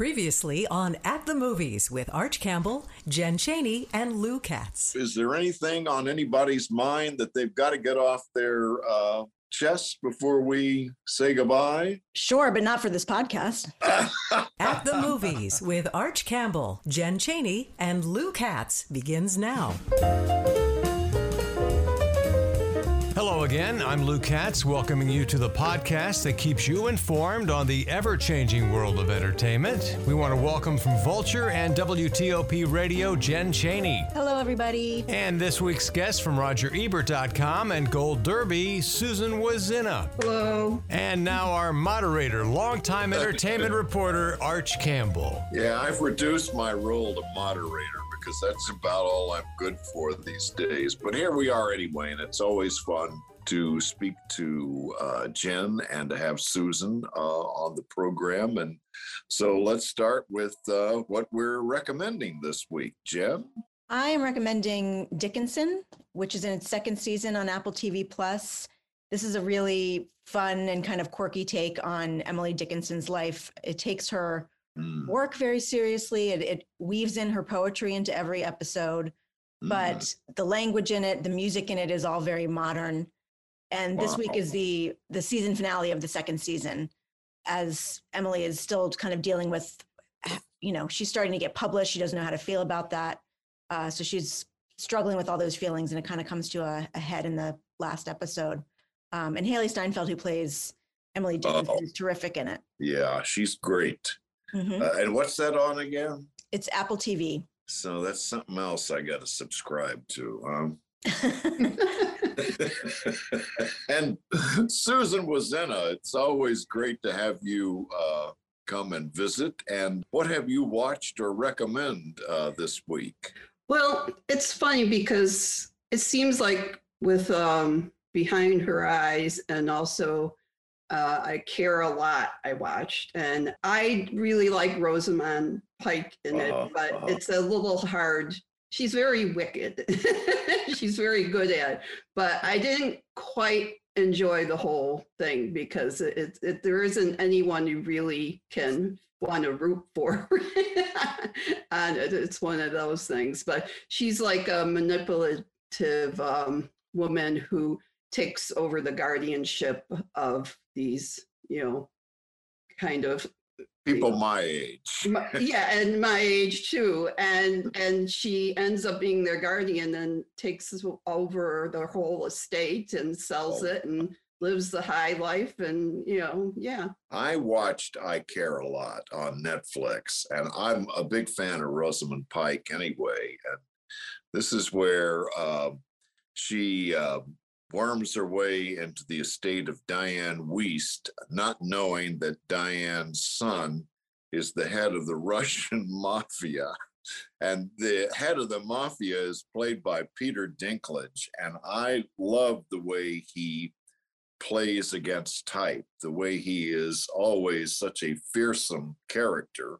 Previously on At the Movies with Arch Campbell, Jen Cheney, and Lou Katz. Is there anything on anybody's mind that they've got to get off their uh, chest before we say goodbye? Sure, but not for this podcast. At the Movies with Arch Campbell, Jen Cheney, and Lou Katz begins now. Hello again. I'm Lou Katz, welcoming you to the podcast that keeps you informed on the ever changing world of entertainment. We want to welcome from Vulture and WTOP Radio, Jen Cheney. Hello, everybody. And this week's guest from RogerEbert.com and Gold Derby, Susan Wloszczyna. Hello. And now our moderator, longtime entertainment reporter, Arch Campbell. Yeah, I've reduced my role to moderator because that's about all I'm good for these days. But here we are anyway, and it's always fun to speak to uh, Jen and to have Susan uh, on the program. And so let's start with uh, what we're recommending this week. Jen? I am recommending Dickinson, which is in its second season on Apple TV Plus. This is a really fun and kind of quirky take on Emily Dickinson's life. It takes her Mm. work very seriously. It, it weaves in her poetry into every episode, but Mm. the language in it, the music in it is all very modern. And this week is the the season finale of the second season, as Emily is still kind of dealing with, you know, she's starting to get published. She doesn't know how to feel about that, uh, so she's struggling with all those feelings, and it kind of comes to a, a head in the last episode. Um, and Hailee Steinfeld, who plays Emily Dickinson, Oh. is terrific in it. Yeah, she's great. Mhm. Uh, and what's that on again? It's Apple TV. So that's something else I got to subscribe to. Um, and Susan Wloszczyna, it's always great to have you uh, come and visit. And what have you watched or recommend uh, this week? well, it's funny because it seems like with um, Behind Her Eyes and also uh, I Care a Lot, I watched. And I really like Rosamund Pike in Uh-huh, it, but uh-huh. it's a little hard. She's very wicked. She's very good at it. But I didn't quite enjoy the whole thing because it, it, there isn't anyone you really can want to root for and it, it's one of those things but she's like a manipulative um, woman who takes over the guardianship of these you know kind of People my age. my- yeah and my age too and and she ends up being their guardian and takes over the whole estate and sells Oh. it and lives the high life and you know yeah I watched I Care a Lot on Netflix, and I'm a big fan of Rosamund Pike anyway. And this is where uh, she uh, worms her way into the estate of Dianne Wiest, not knowing that Diane's son is the head of the Russian mafia. And the head of the mafia is played by Peter Dinklage. And I love the way he plays against type, the way he is always such a fearsome character.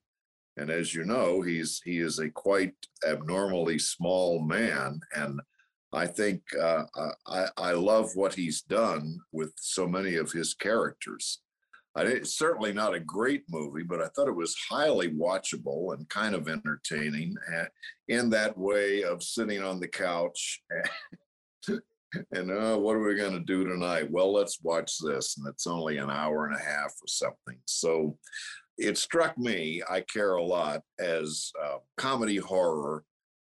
And as you know, he's he is a quite abnormally small man, and I think uh, I I love what he's done with so many of his characters. I, it's certainly not a great movie, but I thought it was highly watchable and kind of entertaining, uh, in that way of sitting on the couch and uh, what are we going to do tonight? Well, let's watch this. And it's only an hour and a half or something. So it struck me, I care a lot, as uh, comedy horror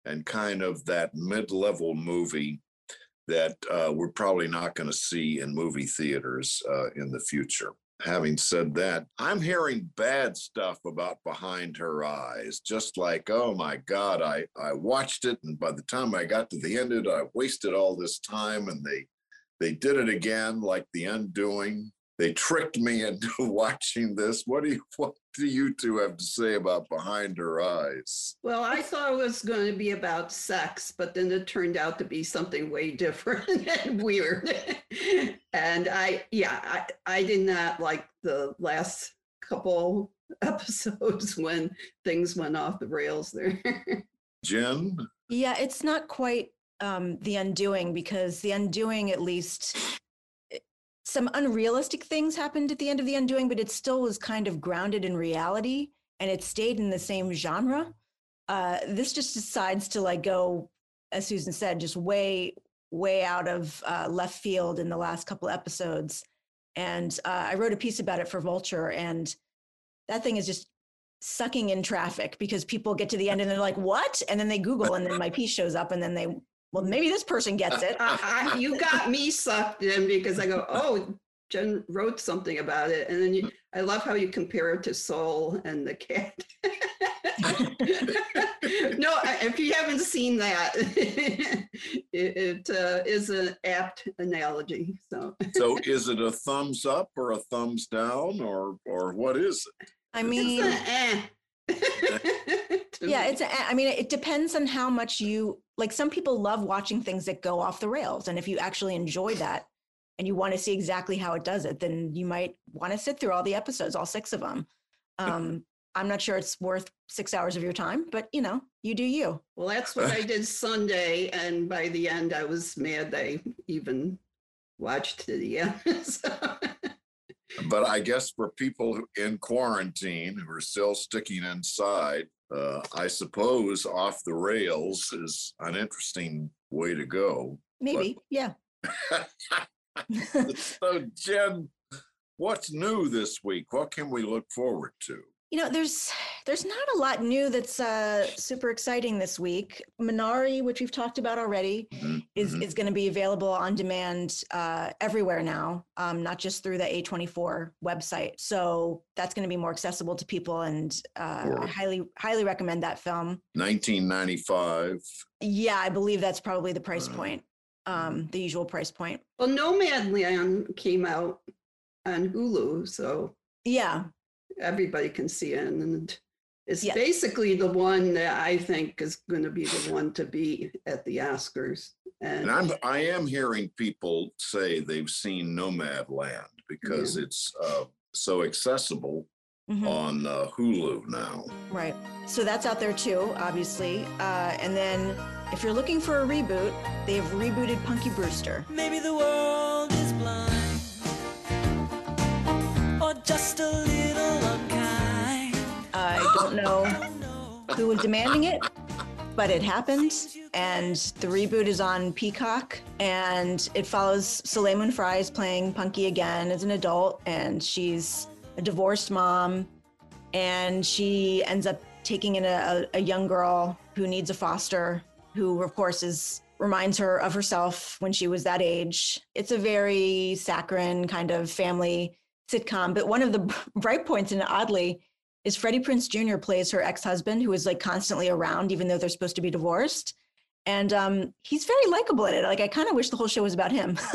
and kind of that mid level movie that uh, we're probably not going to see in movie theaters uh, in the future. Having said that, I'm hearing bad stuff about Behind Her Eyes. Just like, oh my God, I, I watched it, and by the time I got to the end of it, I wasted all this time, and they they did it again, like The Undoing. They tricked me into watching this. What do you what do you two have to say about Behind Her Eyes? Well, I thought it was going to be about sex, but then it turned out to be something way different and weird. and I, yeah, I, I did not like the last couple episodes when things went off the rails there. Jen? Yeah, it's not quite um, the undoing because the undoing, at least, some unrealistic things happened at the end of the undoing, but it still was kind of grounded in reality. and it stayed in the same genre. Uh, this just decides to like go, as Susan said, just way, way out of uh, left field in the last couple episodes. And uh, I wrote a piece about it for Vulture, and that thing is just sucking in traffic because people get to the end and they're like, "What?" And then they Google, and then my piece shows up, and then they, well, maybe this person gets it. I, I, you got me sucked in because I go, oh, Jen wrote something about it, and then you, I love how you compare it to Soul and the cat. no, if you haven't seen that, it, it uh, is an apt analogy. So, so is it a thumbs up or a thumbs down or or what is it? I mean, eh. Yeah, it's. i mean, it depends on how much you like. Some people love watching things that go off the rails, and if you actually enjoy that, and you want to see exactly how it does it, then you might want to sit through all the episodes, all six of them. Um, I'm not sure it's worth six hours of your time, but you know, you do you. Well, that's what I did Sunday, and by the end, I was mad I even watched to the end. so. But I guess for people in quarantine who are still sticking inside, uh, I suppose off the rails is an interesting way to go. Maybe, but... yeah. so, Jen, what's new this week? What can we look forward to? You know, there's there's not a lot new that's uh, super exciting this week. Minari, which we've talked about already, mm-hmm. is mm-hmm. is going to be available on demand uh, everywhere now, um, not just through the A24 website. So that's going to be more accessible to people, and uh, I highly highly recommend that film. 1995. Yeah, I believe that's probably the price uh, point, um, the usual price point. Well, Nomadland came out on Hulu, so yeah everybody can see it. And it's yeah. basically the one that I think is going to be the one to be at the Oscars. And, and I'm I am hearing people say they've seen Nomadland because yeah. it's uh, so accessible mm-hmm. on uh, Hulu now. Right. So that's out there too, obviously. Uh, and then if you're looking for a reboot, they've rebooted Punky Brewster. Maybe the world is blind, or just a little I don't know who was demanding it, but it happened. And the reboot is on Peacock, and it follows Soleil Moon Frye playing Punky again as an adult, and she's a divorced mom, and she ends up taking in a, a young girl who needs a foster, who of course is reminds her of herself when she was that age. It's a very saccharine kind of family sitcom, but one of the bright points, and oddly, is Freddie Prinze Jr. plays her ex-husband who is like constantly around even though they're supposed to be divorced. And um, he's very likable in it. Like I kind of wish the whole show was about him.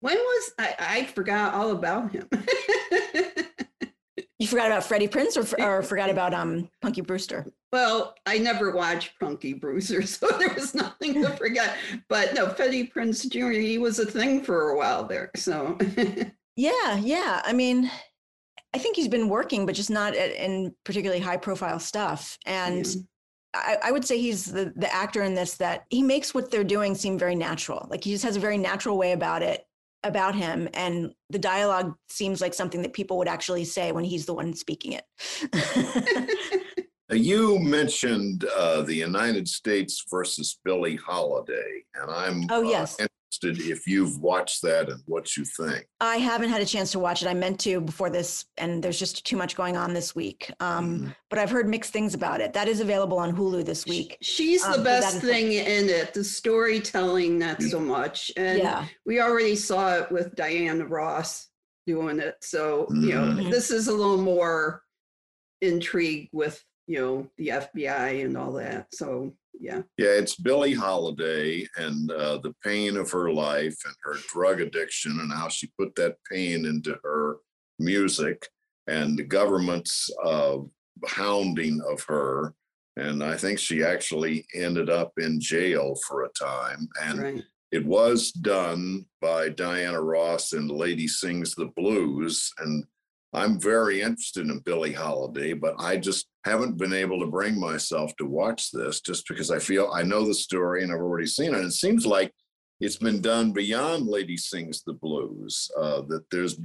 when was I, I forgot all about him. you forgot about Freddie Prinze or, or forgot about um, Punky Brewster? Well, I never watched Punky Brewster, so there was nothing to forget. But no, Freddie Prinze Jr., he was a thing for a while there. So yeah, yeah. I mean, I think he's been working, but just not in particularly high profile stuff. And yeah. I, I, would say he's the, the actor in this that he makes what they're doing seem very natural. Like he just has a very natural way about it, about him. And the dialogue seems like something that people would actually say when he's the one speaking it. you mentioned uh, the United States versus Billie Holiday, and I'm oh yes. Uh, interested if you've watched that and what you think. I haven't had a chance to watch it. I meant to before this, and there's just too much going on this week. Um, mm-hmm. But I've heard mixed things about it. That is available on Hulu this week. She's um, the best thing in it. The storytelling, not so much. And yeah. we already saw it with Diana Ross doing it. So, mm-hmm. you know, mm-hmm. this is a little more intrigue with, you know, the FBI and all that. So yeah. Yeah, it's Billie Holiday and uh, the pain of her life and her drug addiction and how she put that pain into her music and the government's uh, hounding of her. And I think she actually ended up in jail for a time. And right. it was done by Diana Ross and Lady Sings the Blues. And I'm very interested in Billie Holiday, but I just haven't been able to bring myself to watch this just because I feel I know the story and I've already seen it. it seems like it's been done beyond Lady Sings the Blues, uh, that there's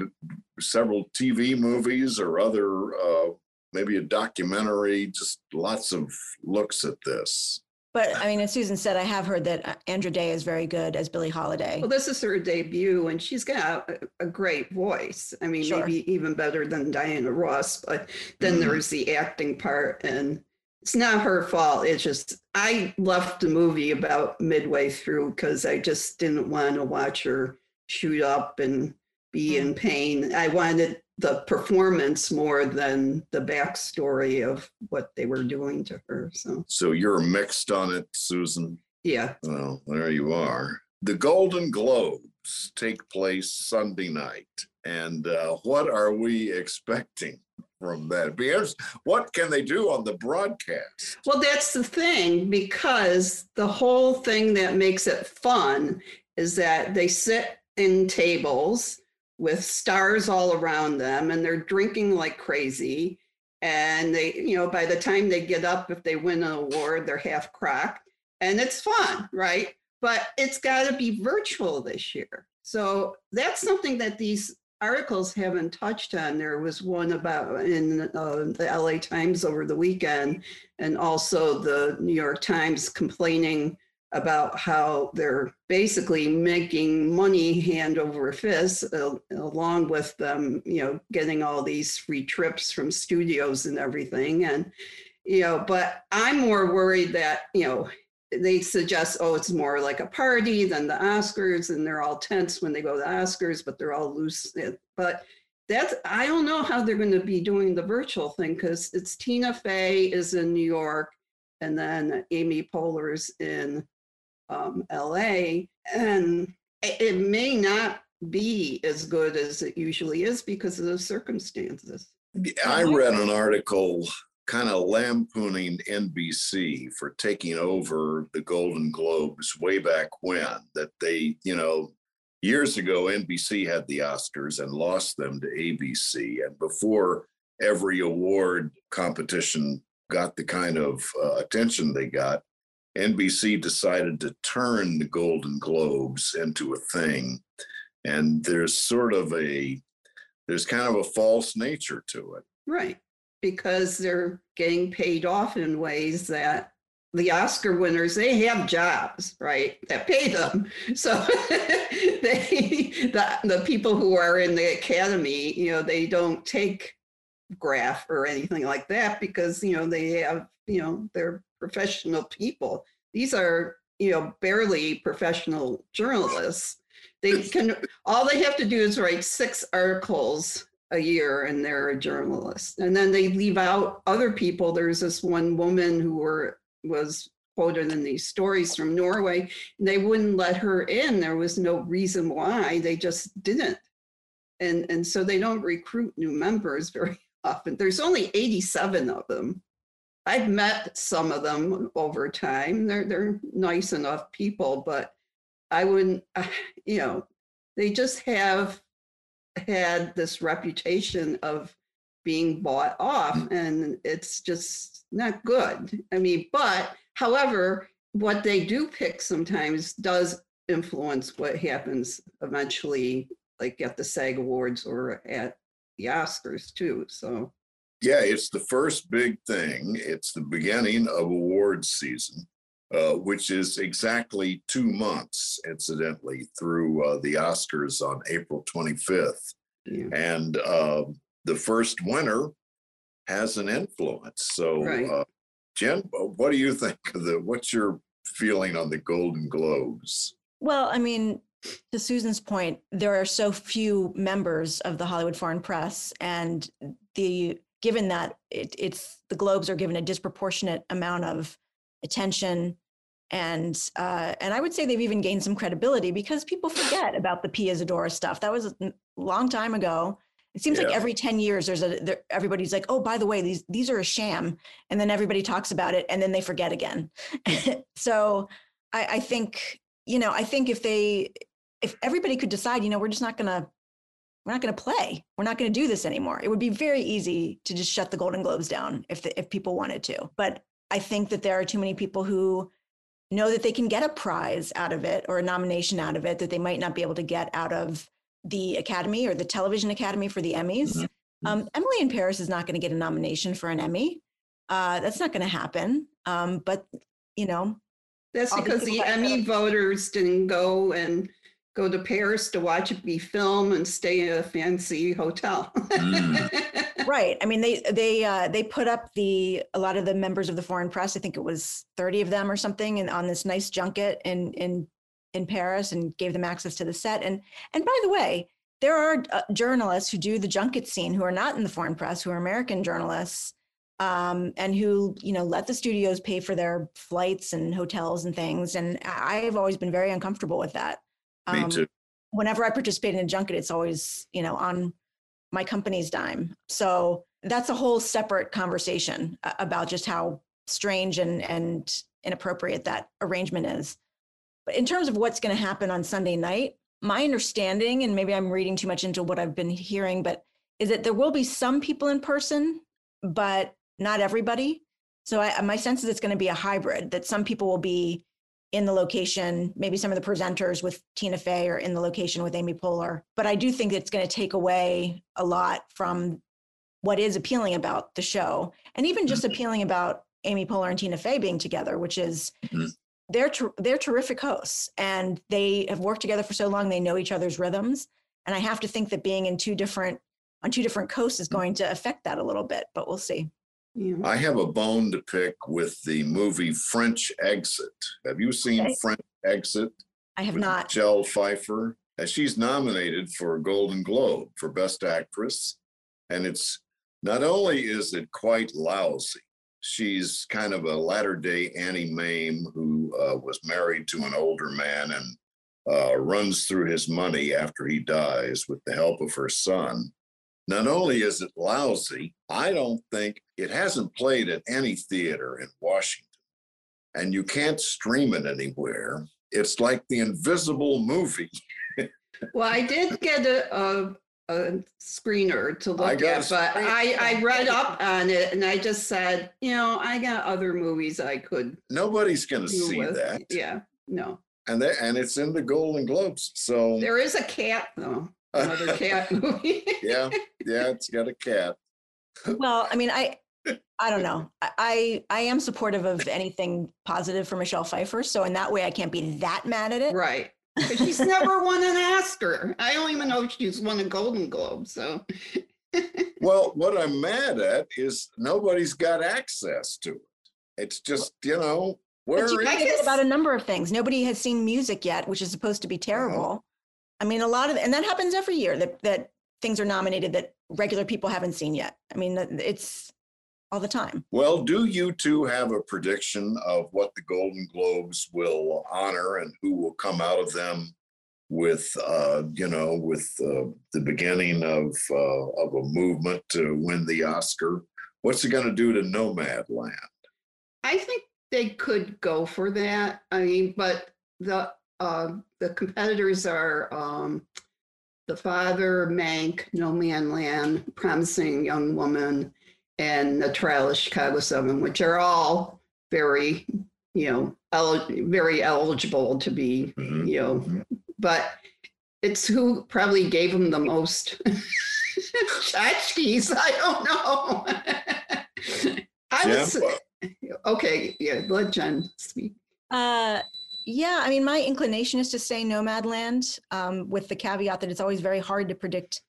several TV movies or other uh, maybe a documentary, just lots of looks at this. But I mean, as Susan said, I have heard that uh, Andra Day is very good as Billie Holiday. Well, this is her debut, and she's got a, a great voice. I mean, Sure. maybe even better than Diana Ross. But then Mhm. there's the acting part, and it's not her fault. It's just I left the movie about midway through because I just didn't want to watch her shoot up and be in pain. I wanted the performance more than the backstory of what they were doing to her. So So you're mixed on it, Susan. yeah, Well, there you are. The Golden Globes take place Sunday night. And uh, what are we expecting from that? Because what can they do on the broadcast? Well, that's the thing, because the whole thing that makes it fun is that they sit in tables with stars all around them and they're drinking like crazy. And they, you know, by the time they get up, if they win an award, they're half cracked and it's fun, right? But it's got to be virtual this year. So that's something that these articles haven't touched on. There was one about in uh, the LA Times over the weekend and also the New York Times complaining about how they're basically making money hand over fist, uh, along with them, you know, getting all these free trips from studios and everything. And, you know, but I'm more worried that, you know, they suggest, oh, it's more like a party than the Oscars, and they're all tense when they go to the Oscars, but they're all loose. But that's I don't know how they're going to be doing the virtual thing because it's Tina Fey is in New York, and then Amy Poehler's in um, L.A. and it, it may not be as good as it usually is because of the circumstances. I read an article kind of lampooning NBC for taking over the Golden Globes way back when, that they, you know, years ago, NBC had the Oscars and lost them to ABC. And before every award competition got the kind of uh, attention they got, NBC decided to turn the Golden Globes into a thing. And there's sort of a, there's kind of a false nature to it. Right. Because they're getting paid off in ways that the Oscar winners, they have jobs, right, that pay them. So they, the, the people who are in the academy, you know, they don't take graph or anything like that because, you know, they have, you know, they're professional people. These are, you know, barely professional journalists. They can, all they have to do is write six articles a year and they're a journalist. And then they leave out other people. There's this one woman who were was quoted in these stories from Norway, and they wouldn't let her in. There was no reason why. They just didn't. And and so they don't recruit new members very often. There's only 87 of them. I've met some of them over time. They're they're nice enough people, but I wouldn't, you know, they just have had this reputation of being bought off mm. and it's just not good. I mean, but however, what they do pick sometimes does influence what happens eventually, like at the SAG Awards or at the Oscars too. So Yeah, it's the first big thing. It's the beginning of awards season, uh, which is exactly two months, incidentally, through uh, the Oscars on April 25th. yeah. And uh, the first winner has an influence. So, Right. uh, Jen, what do you think of the, what's your feeling on the Golden Globes? Well, I mean, to Susan's point, there are so few members of the Hollywood Foreign Press, and the given that it, it's the Globes are given a disproportionate amount of attention, and uh, and I would say they've even gained some credibility because people forget about the Pia Zadora stuff. That was a long time ago. It seems like every ten years, there's a there, everybody's like, oh, by the way, these these are a sham, and then everybody talks about it, and then they forget again. so I, I think you know, I think if they if everybody could decide, you know, we're just not gonna we're not gonna play. We're not gonna do this anymore. It would be very easy to just shut the Golden Globes down if the, if people wanted to. But I think that there are too many people who know that they can get a prize out of it or a nomination out of it that they might not be able to get out of the Academy or the Television Academy for the Emmys. Mhm. Um, Emily in Paris is not going to get a nomination for an Emmy. Uh, that's not going to happen. Um, but you know, That's because the Emmy voters didn't go and go to Paris to watch it be filmed and stay in a fancy hotel. Mm. right? I mean, they they uh, they put up the a lot of the members of the foreign press. I think it was thirty of them or something, and on this nice junket in in in Paris, and gave them access to the set. And and by the way, there are uh, journalists who do the junket scene who are not in the foreign press, who are American journalists, um, and who you know let the studios pay for their flights and hotels and things. And I- I've always been very uncomfortable with that. Me Um, too. whenever I participate in a junket, it's always, you know, on my company's dime. So that's a whole separate conversation about just how strange and, and inappropriate that arrangement is. But in terms of what's going to happen on Sunday night, my understanding, and maybe I'm reading too much into what I've been hearing, but is that there will be some people in person, but not everybody. So I, my sense is it's going to be a hybrid, that some people will be in the location. Maybe some of the presenters with Tina Fey are in the location with Amy Poehler. But I do think it's going to take away a lot from what is appealing about the show, and even just appealing about Amy Poehler and Tina Fey being together, which is Mhm. they're ter- they're terrific hosts, and they have worked together for so long they know each other's rhythms. And I have to think that being in two different on two different coasts is going to affect that a little bit, but we'll see. Yeah. I have a bone to pick with the movie French Exit. Have you seen Okay. French Exit? I have not. Michelle Pfeiffer. And she's nominated for a Golden Globe for Best Actress. And it's not only is it quite lousy, she's kind of a latter day Auntie Mame who uh, was married to an older man and uh, runs through his money after he dies with the help of her son. Not only is it lousy, I don't think it hasn't played at any theater in Washington, and you can't stream it anywhere. It's like the invisible movie. Well, I did get a, a, a screener to look at, but. I, I read up on it and I just said, you know, I got other movies I could Nobody's going to see with. that. Yeah, no. And they, and it's in the Golden Globes. So There is a cat though, another cat movie. yeah, yeah, it's got a cat. Well, I mean, I I don't know. I I I am supportive of anything positive for Michelle Pfeiffer, so in that way, I can't be that mad at it. Right. She's never won an Oscar. I don't even know if she's won a Golden Globe. So Well, what I'm mad at is nobody's got access to it. It's just, you know, where But you is can I say guess- that about a number of things. Nobody has seen music yet, which is supposed to be uh-huh. terrible. I mean, a lot of, and that happens every year that that things are nominated that regular people haven't seen yet. I mean, it's all the time. Well, do you two have a prediction of what the Golden Globes will honor and who will come out of them with, uh, you know, with uh, the beginning of uh, of a movement to win the Oscar? What's it going to do to Nomadland? I think they could go for that. I mean, but the uh, the competitors are um, the father, Mank, Nomadland, Promising Young Woman, and the Trial of Chicago Seven, which are all very, you know, el- very eligible to be, Mhm. you know, but it's who probably gave them the most tchotchkes. I don't know. I Yeah, was okay. Yeah, let Jen speak. Uh, yeah, I mean, my inclination is to say Nomadland, um, with the caveat that it's always very hard to predict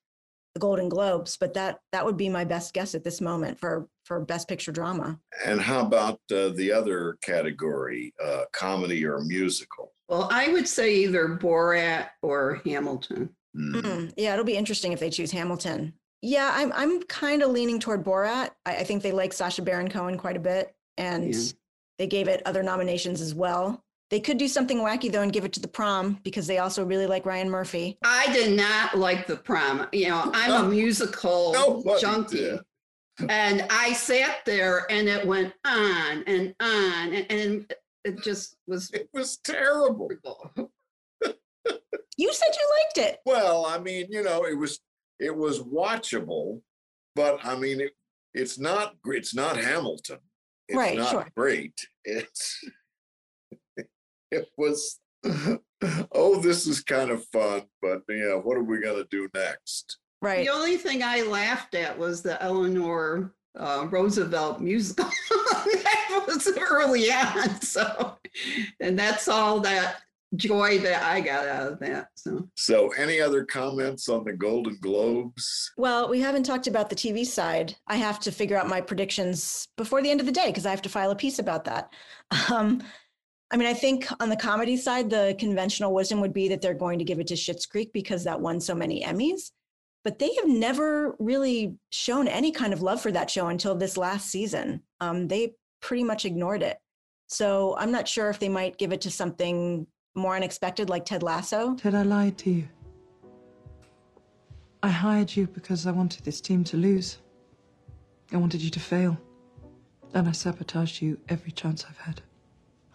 the Golden Globes, but that that would be my best guess at this moment for for Best Picture Drama. and how about uh, the other category, uh, comedy or musical? Well, I would say either Borat or Hamilton. Hmm. Mm, yeah, it'll be interesting if they choose Hamilton. Yeah, I'm I'm kind of leaning toward Borat. I, I think they like Sacha Baron Cohen quite a bit, and Yeah. they gave it other nominations as well. They could do something wacky though and give it to the prom because they also really like Ryan Murphy. I did not like the prom. You know, I'm a oh. musical oh, nobody junkie. did. And I sat there and it went on and on and, and it just was It was terrible. horrible. You said you liked it. Well, I mean, you know, it was it was watchable, but I mean, it, it's not gr- it's not Hamilton. It's Right, not sure. great. It's it was. Oh, this is kind of fun, but yeah, what are we gonna do next? Right. The only thing I laughed at was the Eleanor uh, Roosevelt musical. that was early on. So, and that's all that joy that I got out of that. So, So, any other comments on the Golden Globes? Well, we haven't talked about the TV side. I have to figure out my predictions before the end of the day because I have to file a piece about that. Um, I mean, I think on the comedy side, the conventional wisdom would be that they're going to give it to Schitt's Creek because that won so many Emmys. But they have never really shown any kind of love for that show until this last season. Um, they pretty much ignored it. So I'm not sure if they might give it to something more unexpected like Ted Lasso. Ted, I lied to you. I hired you because I wanted this team to lose. I wanted you to fail. And I sabotaged you every chance I've had.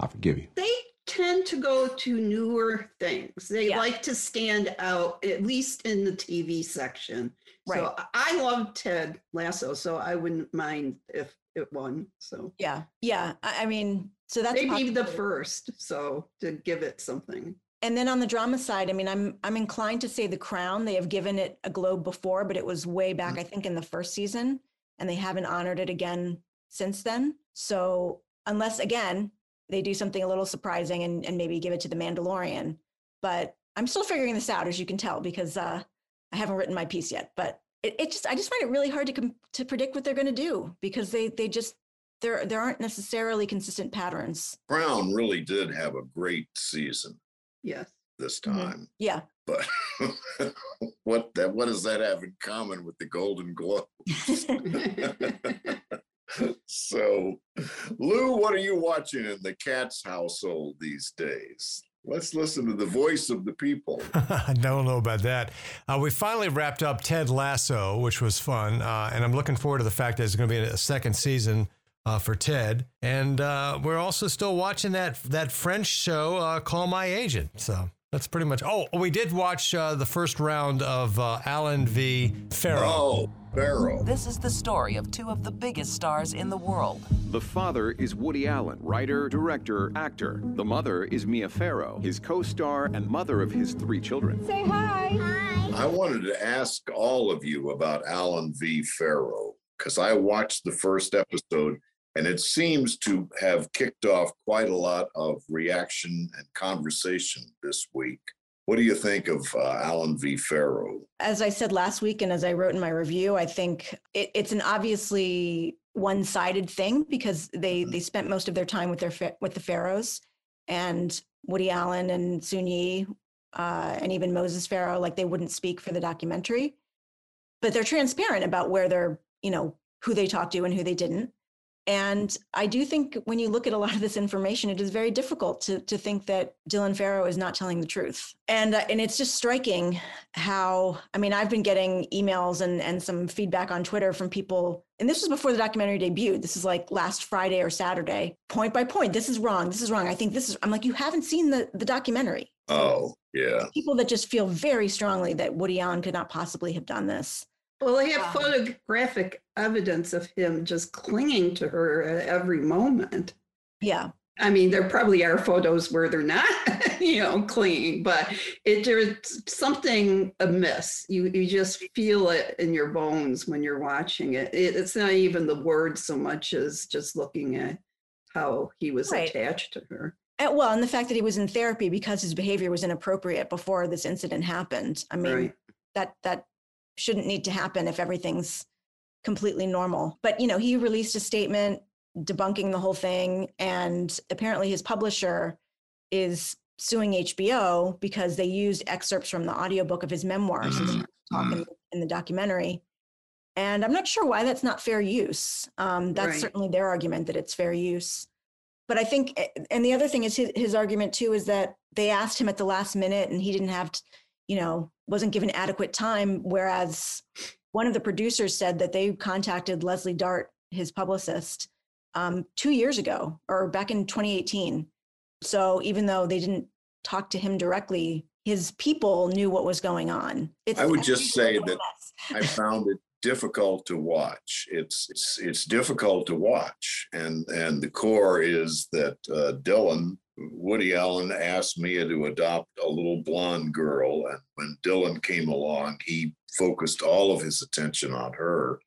I forgive you. they tend to go to newer things. They Yeah. like to stand out, at least in the TV section. So Right. I- I love Ted Lasso, so I wouldn't mind if it won. So Yeah. Yeah. I, I mean, so that's maybe the first. So to give it something. And then on the drama side, I mean, I'm I'm inclined to say The Crown. They have given it a globe before, but it was way mm-hmm. back, I think, in the first season, and they haven't honored it again since then. So unless again they do something a little surprising and, and maybe give it to The Mandalorian, but I'm still figuring this out, as you can tell, because uh, I haven't written my piece yet. But it, it just I just find it really hard to com- to predict what they're going to do because they they just there there aren't necessarily consistent patterns. Brown really did have a great season Yes. this Mhm. time, Yeah. but what that what does that have in common with the Golden Globe? so, Lou, what are you watching in the Katz household these days? Let's listen to the voice of the people. I don't know about that. Uh, we finally wrapped up Ted Lasso, which was fun, uh, and I'm looking forward to the fact that there's going to be a second season uh, for Ted. And uh, we're also still watching that that French show, uh, Call My Agent. So that's pretty much. Oh, we did watch uh, the first round of uh, Allen v. Farrow. Oh, Barrow. This is the story of two of the biggest stars in the world. The father is Woody Allen, writer, director, actor. The mother is Mia Farrow, his co star and mother of his three children. Say hi. hi. I wanted to ask all of you about Allen V. Farrow because I watched the first episode and it seems to have kicked off quite a lot of reaction and conversation this week. What do you think of uh, Allen V. Farrow? as I said last week, and as I wrote in my review, I think it, it's an obviously one-sided thing because they they spent most of their time with their with the Farrows, and Woody Allen and Soon-Yi, uh, and even Moses Farrow, like they wouldn't speak for the documentary, but they're transparent about where they're, you know, who they talked to and who they didn't. And I do think when you look at a lot of this information, it is very difficult to to think that Dylan Farrow is not telling the truth. And uh, and it's just striking how I mean I've been getting emails and and some feedback on Twitter from people, and this was before the documentary debuted. This is like last Friday or Saturday, point by point. This is wrong. This is wrong. I think this is. I'm like, you haven't seen the the documentary. Oh, yeah. People that just feel very strongly that Woody Allen could not possibly have done this. Well, they have Um, photographic evidence of him just clinging to her at every moment. Yeah. I mean, there probably are photos where they're not, you know, clinging, but it there's something amiss. You you just feel it in your bones when you're watching it. it it's not even the words so much as just looking at how he was Right. attached to her. And, well, and the fact that he was in therapy because his behavior was inappropriate before this incident happened. I mean, Right. that that shouldn't need to happen if everything's completely normal. But you know, he released a statement debunking the whole thing, and apparently his publisher is suing HBO because they used excerpts from the audiobook of his memoirs he Mhm, talk in, in the documentary. And I'm not sure why that's not fair use. Um, that's Right. certainly their argument that it's fair use. But I think, and the other thing is his, his argument too is that they asked him at the last minute and he didn't have, t- you know, wasn't given adequate time. Whereas one of the producers said that they contacted Leslie Dart, his publicist, um, two years ago or back in 2018. So even though they didn't talk to him directly, his people knew what was going on. It's, I would just say that. I found it difficult to watch. It's it's, it's difficult to watch, and and the core is that uh, Dylan Woody Allen asked Mia to adopt a little blonde girl. And when Dylan came along, he focused all of his attention on her,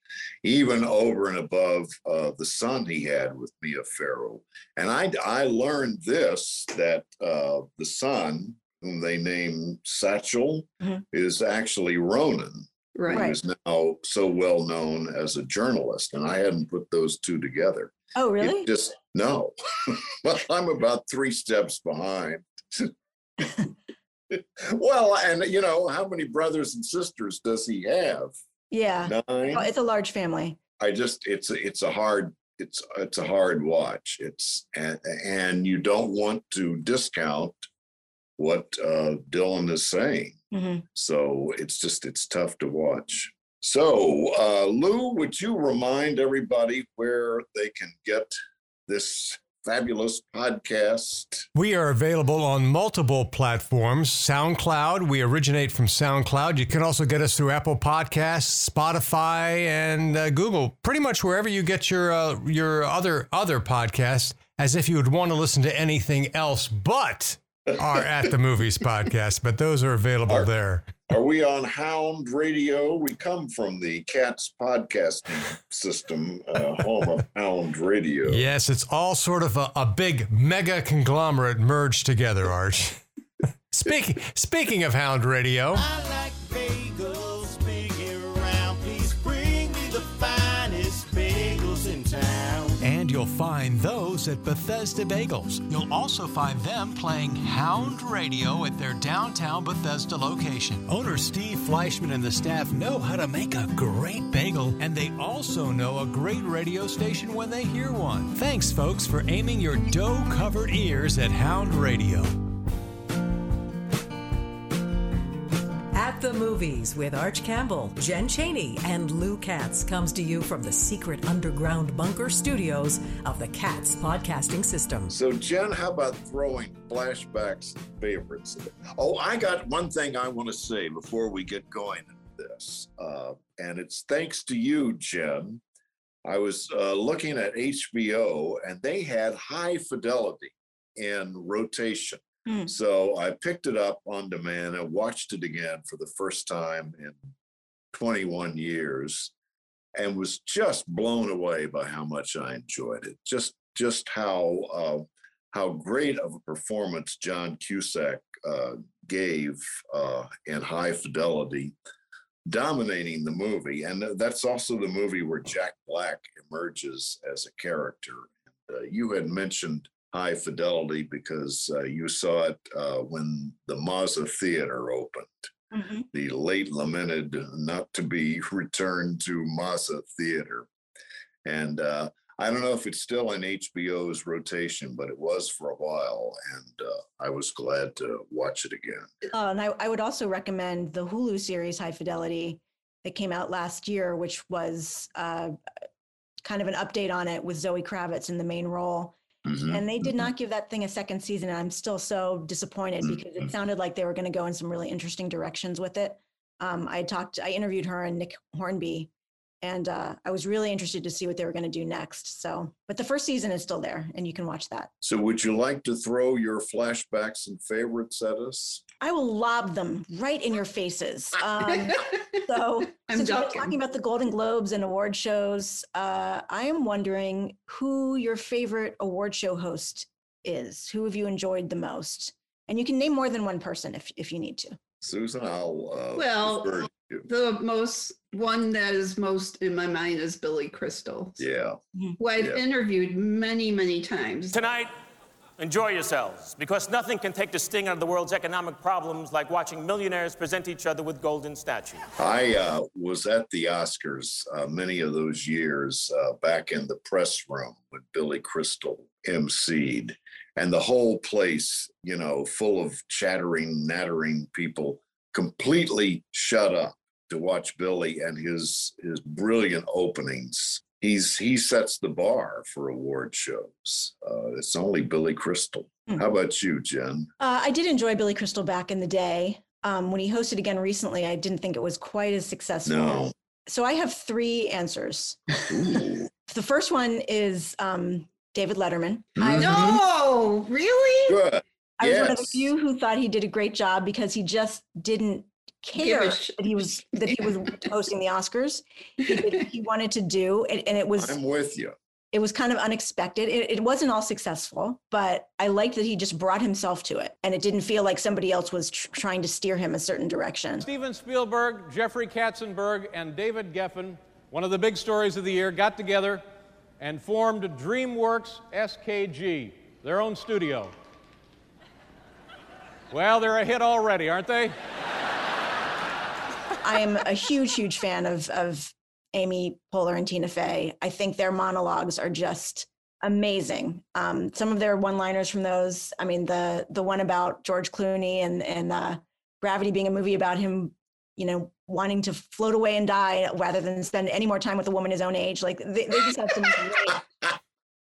even over and above uh, the son he had with Mia Farrow. And I, I learned this that uh, the son, whom they named Satchel, Mhm. is actually Ronan, Right. who Right. is now so well known as a journalist. And I hadn't put those two together. Oh, It really? just no. I'm about three steps behind. well, and you know, how many brothers and sisters does he have? Yeah. Nine. Oh, it's a large family. I just it's a- it's a hard it's it's a hard watch. It's and and you don't want to discount what uh, Dylan is saying. Mhm. So it's just it's tough to watch. So uh, Lou, would you remind everybody where they can get this fabulous podcast? We are available on multiple platforms. SoundCloud, we originate from SoundCloud. You can also get us through Apple Podcasts, Spotify, and uh, Google. Pretty much wherever you get your uh, your other other podcasts, as if you would want to listen to anything else but our At the Movies podcast. But those are available Are- there. Are we on Hound Radio? We come from the Katz podcasting system, uh, home of Hound Radio. Yes, it's all sort of a, a big mega conglomerate merged together, Arch. speaking speaking of Hound Radio. I like bagels, big around. Please bring me the finest bagels in town. And you'll find those at Bethesda Bagels. You'll also find them playing Hound Radio at their downtown Bethesda location. Owner Steve Fleischman and the staff know how to make a great bagel, And they also know a great radio station when they hear one. Thanks, folks, for aiming your dough covered ears at Hound Radio. Movies with Arch Campbell, Jen Cheney, and Lou Katz comes to you from the secret underground bunker studios of the Katz podcasting system. So, Jen, how about throwing flashbacks and favorites? Oh, I got one thing I want to say before we get going into this. Uh, and it's thanks to you, Jen. I was uh, looking at HBO and they had high fidelity in rotation. Hmm. So I picked it up on demand and watched it again for the first time in 21 years and was just blown away by how much I enjoyed it. Just just how uh, how great of a performance John Cusack uh, gave uh, in High Fidelity, dominating the movie, and that's also the movie where Jack Black emerges as a character. Uh, you had mentioned High Fidelity because uh, you saw it uh, when the Mazza Theater opened Mhm. the late lamented, not to be returned to Mazza Theater. And uh, I don't know if it's still in HBO's rotation, but it was for a while. And uh, I was glad to watch it again. Uh, and I, I would also recommend the Hulu series High Fidelity that came out last year, which was uh, kind of an update on it with Zoe Kravitz in the main role. Mhm, And they did mhm. not give that thing a second season. And I'm still so disappointed because Mhm. it sounded like they were going to go in some really interesting directions with it. Um, I talked, I interviewed her and Nick Hornby, and uh, I was really interested to see what they were going to do next. So, but the first season is still there, and you can watch that. So, would you like to throw your flashbacks and favorites at us? I will lob them right in your faces. Um, so, I'm since we're talking about the Golden Globes and award shows, uh, I am wondering who your favorite award show host is. Who have you enjoyed the most? And you can name more than one person if if you need to. Susan, I'll uh, Well, defer to you. The most one that is most in my mind is Billy Crystal, Yeah. who I've Yeah. interviewed many, many times. Tonight, enjoy yourselves because nothing can take the sting out of the world's economic problems like watching millionaires present each other with golden statues. I uh, was at the Oscars uh, many of those years uh, back in the press room when Billy Crystal emceed, and the whole place, you know, full of chattering, nattering people, completely shut up to watch Billy and his his brilliant openings. He's he sets the bar for award shows. Uh, it's only Billy Crystal. Hmm. How about you, Jen? Uh, I did enjoy Billy Crystal back in the day. Um, when he hosted again recently, I didn't think it was quite as successful. No. So I have three answers. The first one is um, David Letterman. I know, really? Good. I was one of the few who thought he did a great job because he just didn't care sh- that he was that he was hosting the Oscars. He, did, he wanted to do, and, and it was I'm with you. it was kind of unexpected. It, it wasn't all successful, but I liked that he just brought himself to it, and it didn't feel like somebody else was tr- trying to steer him a certain direction. Steven Spielberg, Jeffrey Katzenberg, and David Geffen, one of the big stories of the year, got together and formed DreamWorks SKG, their own studio. Well, they're a hit already, aren't they? I am a huge, huge fan of of Amy Poehler and Tina Fey. I think their monologues are just amazing. Um, some of their one-liners from those. I mean, the the one about George Clooney and and uh, Gravity being a movie about him, you know, wanting to float away and die rather than spend any more time with a woman his own age. Like they, they just have some great,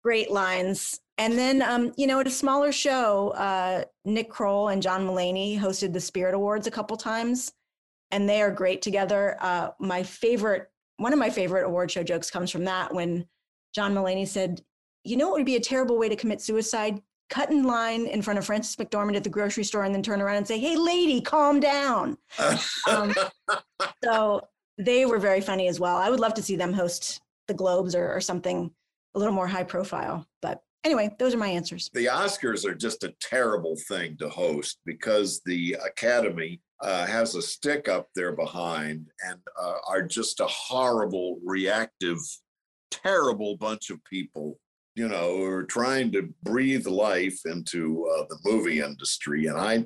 great lines. And then, um, you know, at a smaller show, uh, Nick Kroll and John Mulaney hosted the Spirit Awards a couple times and they are great together. Uh, my favorite, one of my favorite award show jokes comes from that when John Mulaney said, "You know, it would be a terrible way to commit suicide: cut in line in front of Frances McDormand at the grocery store, and then turn around and say, "Hey, lady, calm down." Um, so they were very funny as well. I would love to see them host the Globes or, or something a little more high profile. But anyway, those are my answers. the Oscars are just a terrible thing to host because the Academy uh, has a stick up there behind and uh, are just a horrible, reactive, terrible bunch of people, you know, who are trying to breathe life into uh, the movie industry. And I,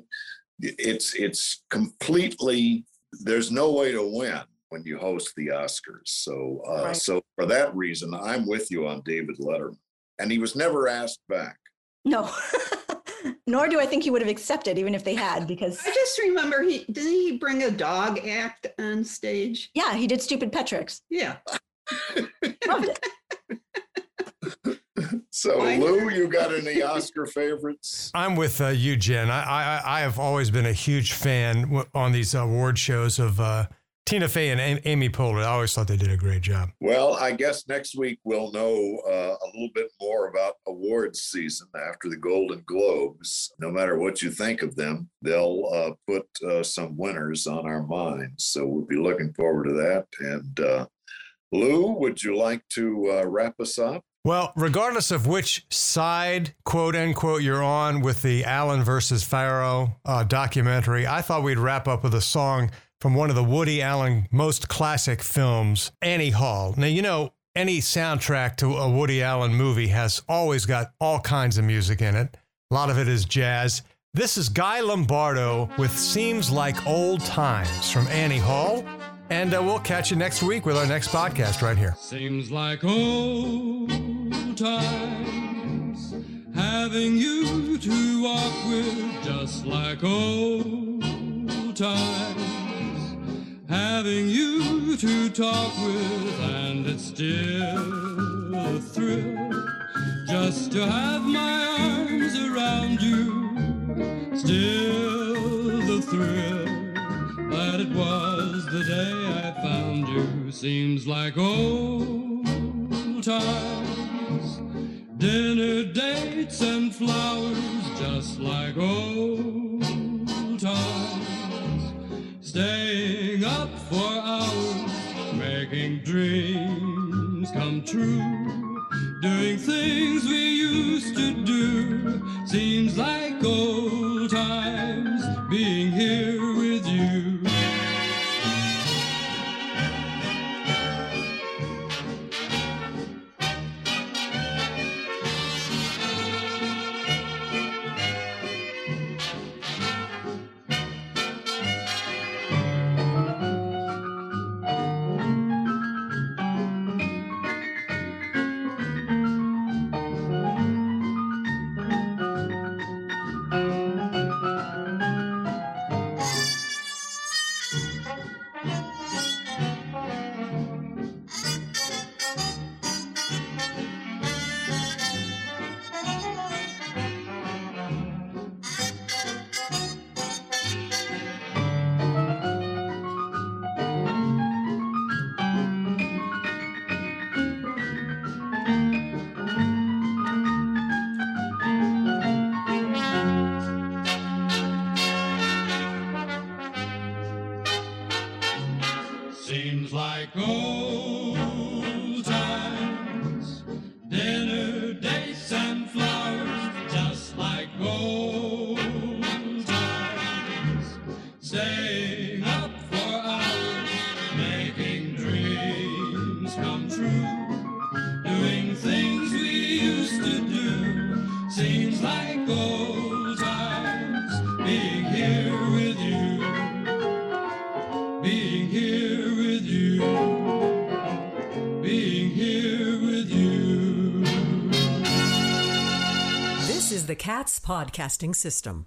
it's it's completely there's no way to win when you host the Oscars. So uh, Right. so for that reason, I'm with you on David Letterman, and he was never asked back. No, nor do I think he would have accepted, even if they had, because I just remember he didn't he bring a dog act on stage? yeah, he did stupid pet tricks. Yeah. Loved it. So, Lou, you got any Oscar favorites? I'm with uh, you, Jen. I, I I have always been a huge fan w- on these award shows of uh, Tina Fey and Amy Poehler. I always thought they did a great job. Well, I guess next week we'll know uh, a little bit more about awards season after the Golden Globes. No matter what you think of them, they'll uh, put uh, some winners on our minds. So we'll be looking forward to that. And uh, Lou, would you like to uh, wrap us up? Well, regardless of which side, quote unquote, you're on with the Allen versus Farrow uh, documentary, I thought we'd wrap up with a song from one of the Woody Allen most classic films, Annie Hall. Now, you know, any soundtrack to a Woody Allen movie has always got all kinds of music in it. A lot of it is jazz. This is Guy Lombardo with Seems Like Old Times from Annie Hall. And uh, we'll catch you next week with our next podcast right here. Seems like old times having you to walk with, just like old times having you to talk with, and it's still a thrill just to have my arms around you. Still the thrill that it was the day I found you seems like old times. Dinner dates and flowers, just like old Katz Podcasting System.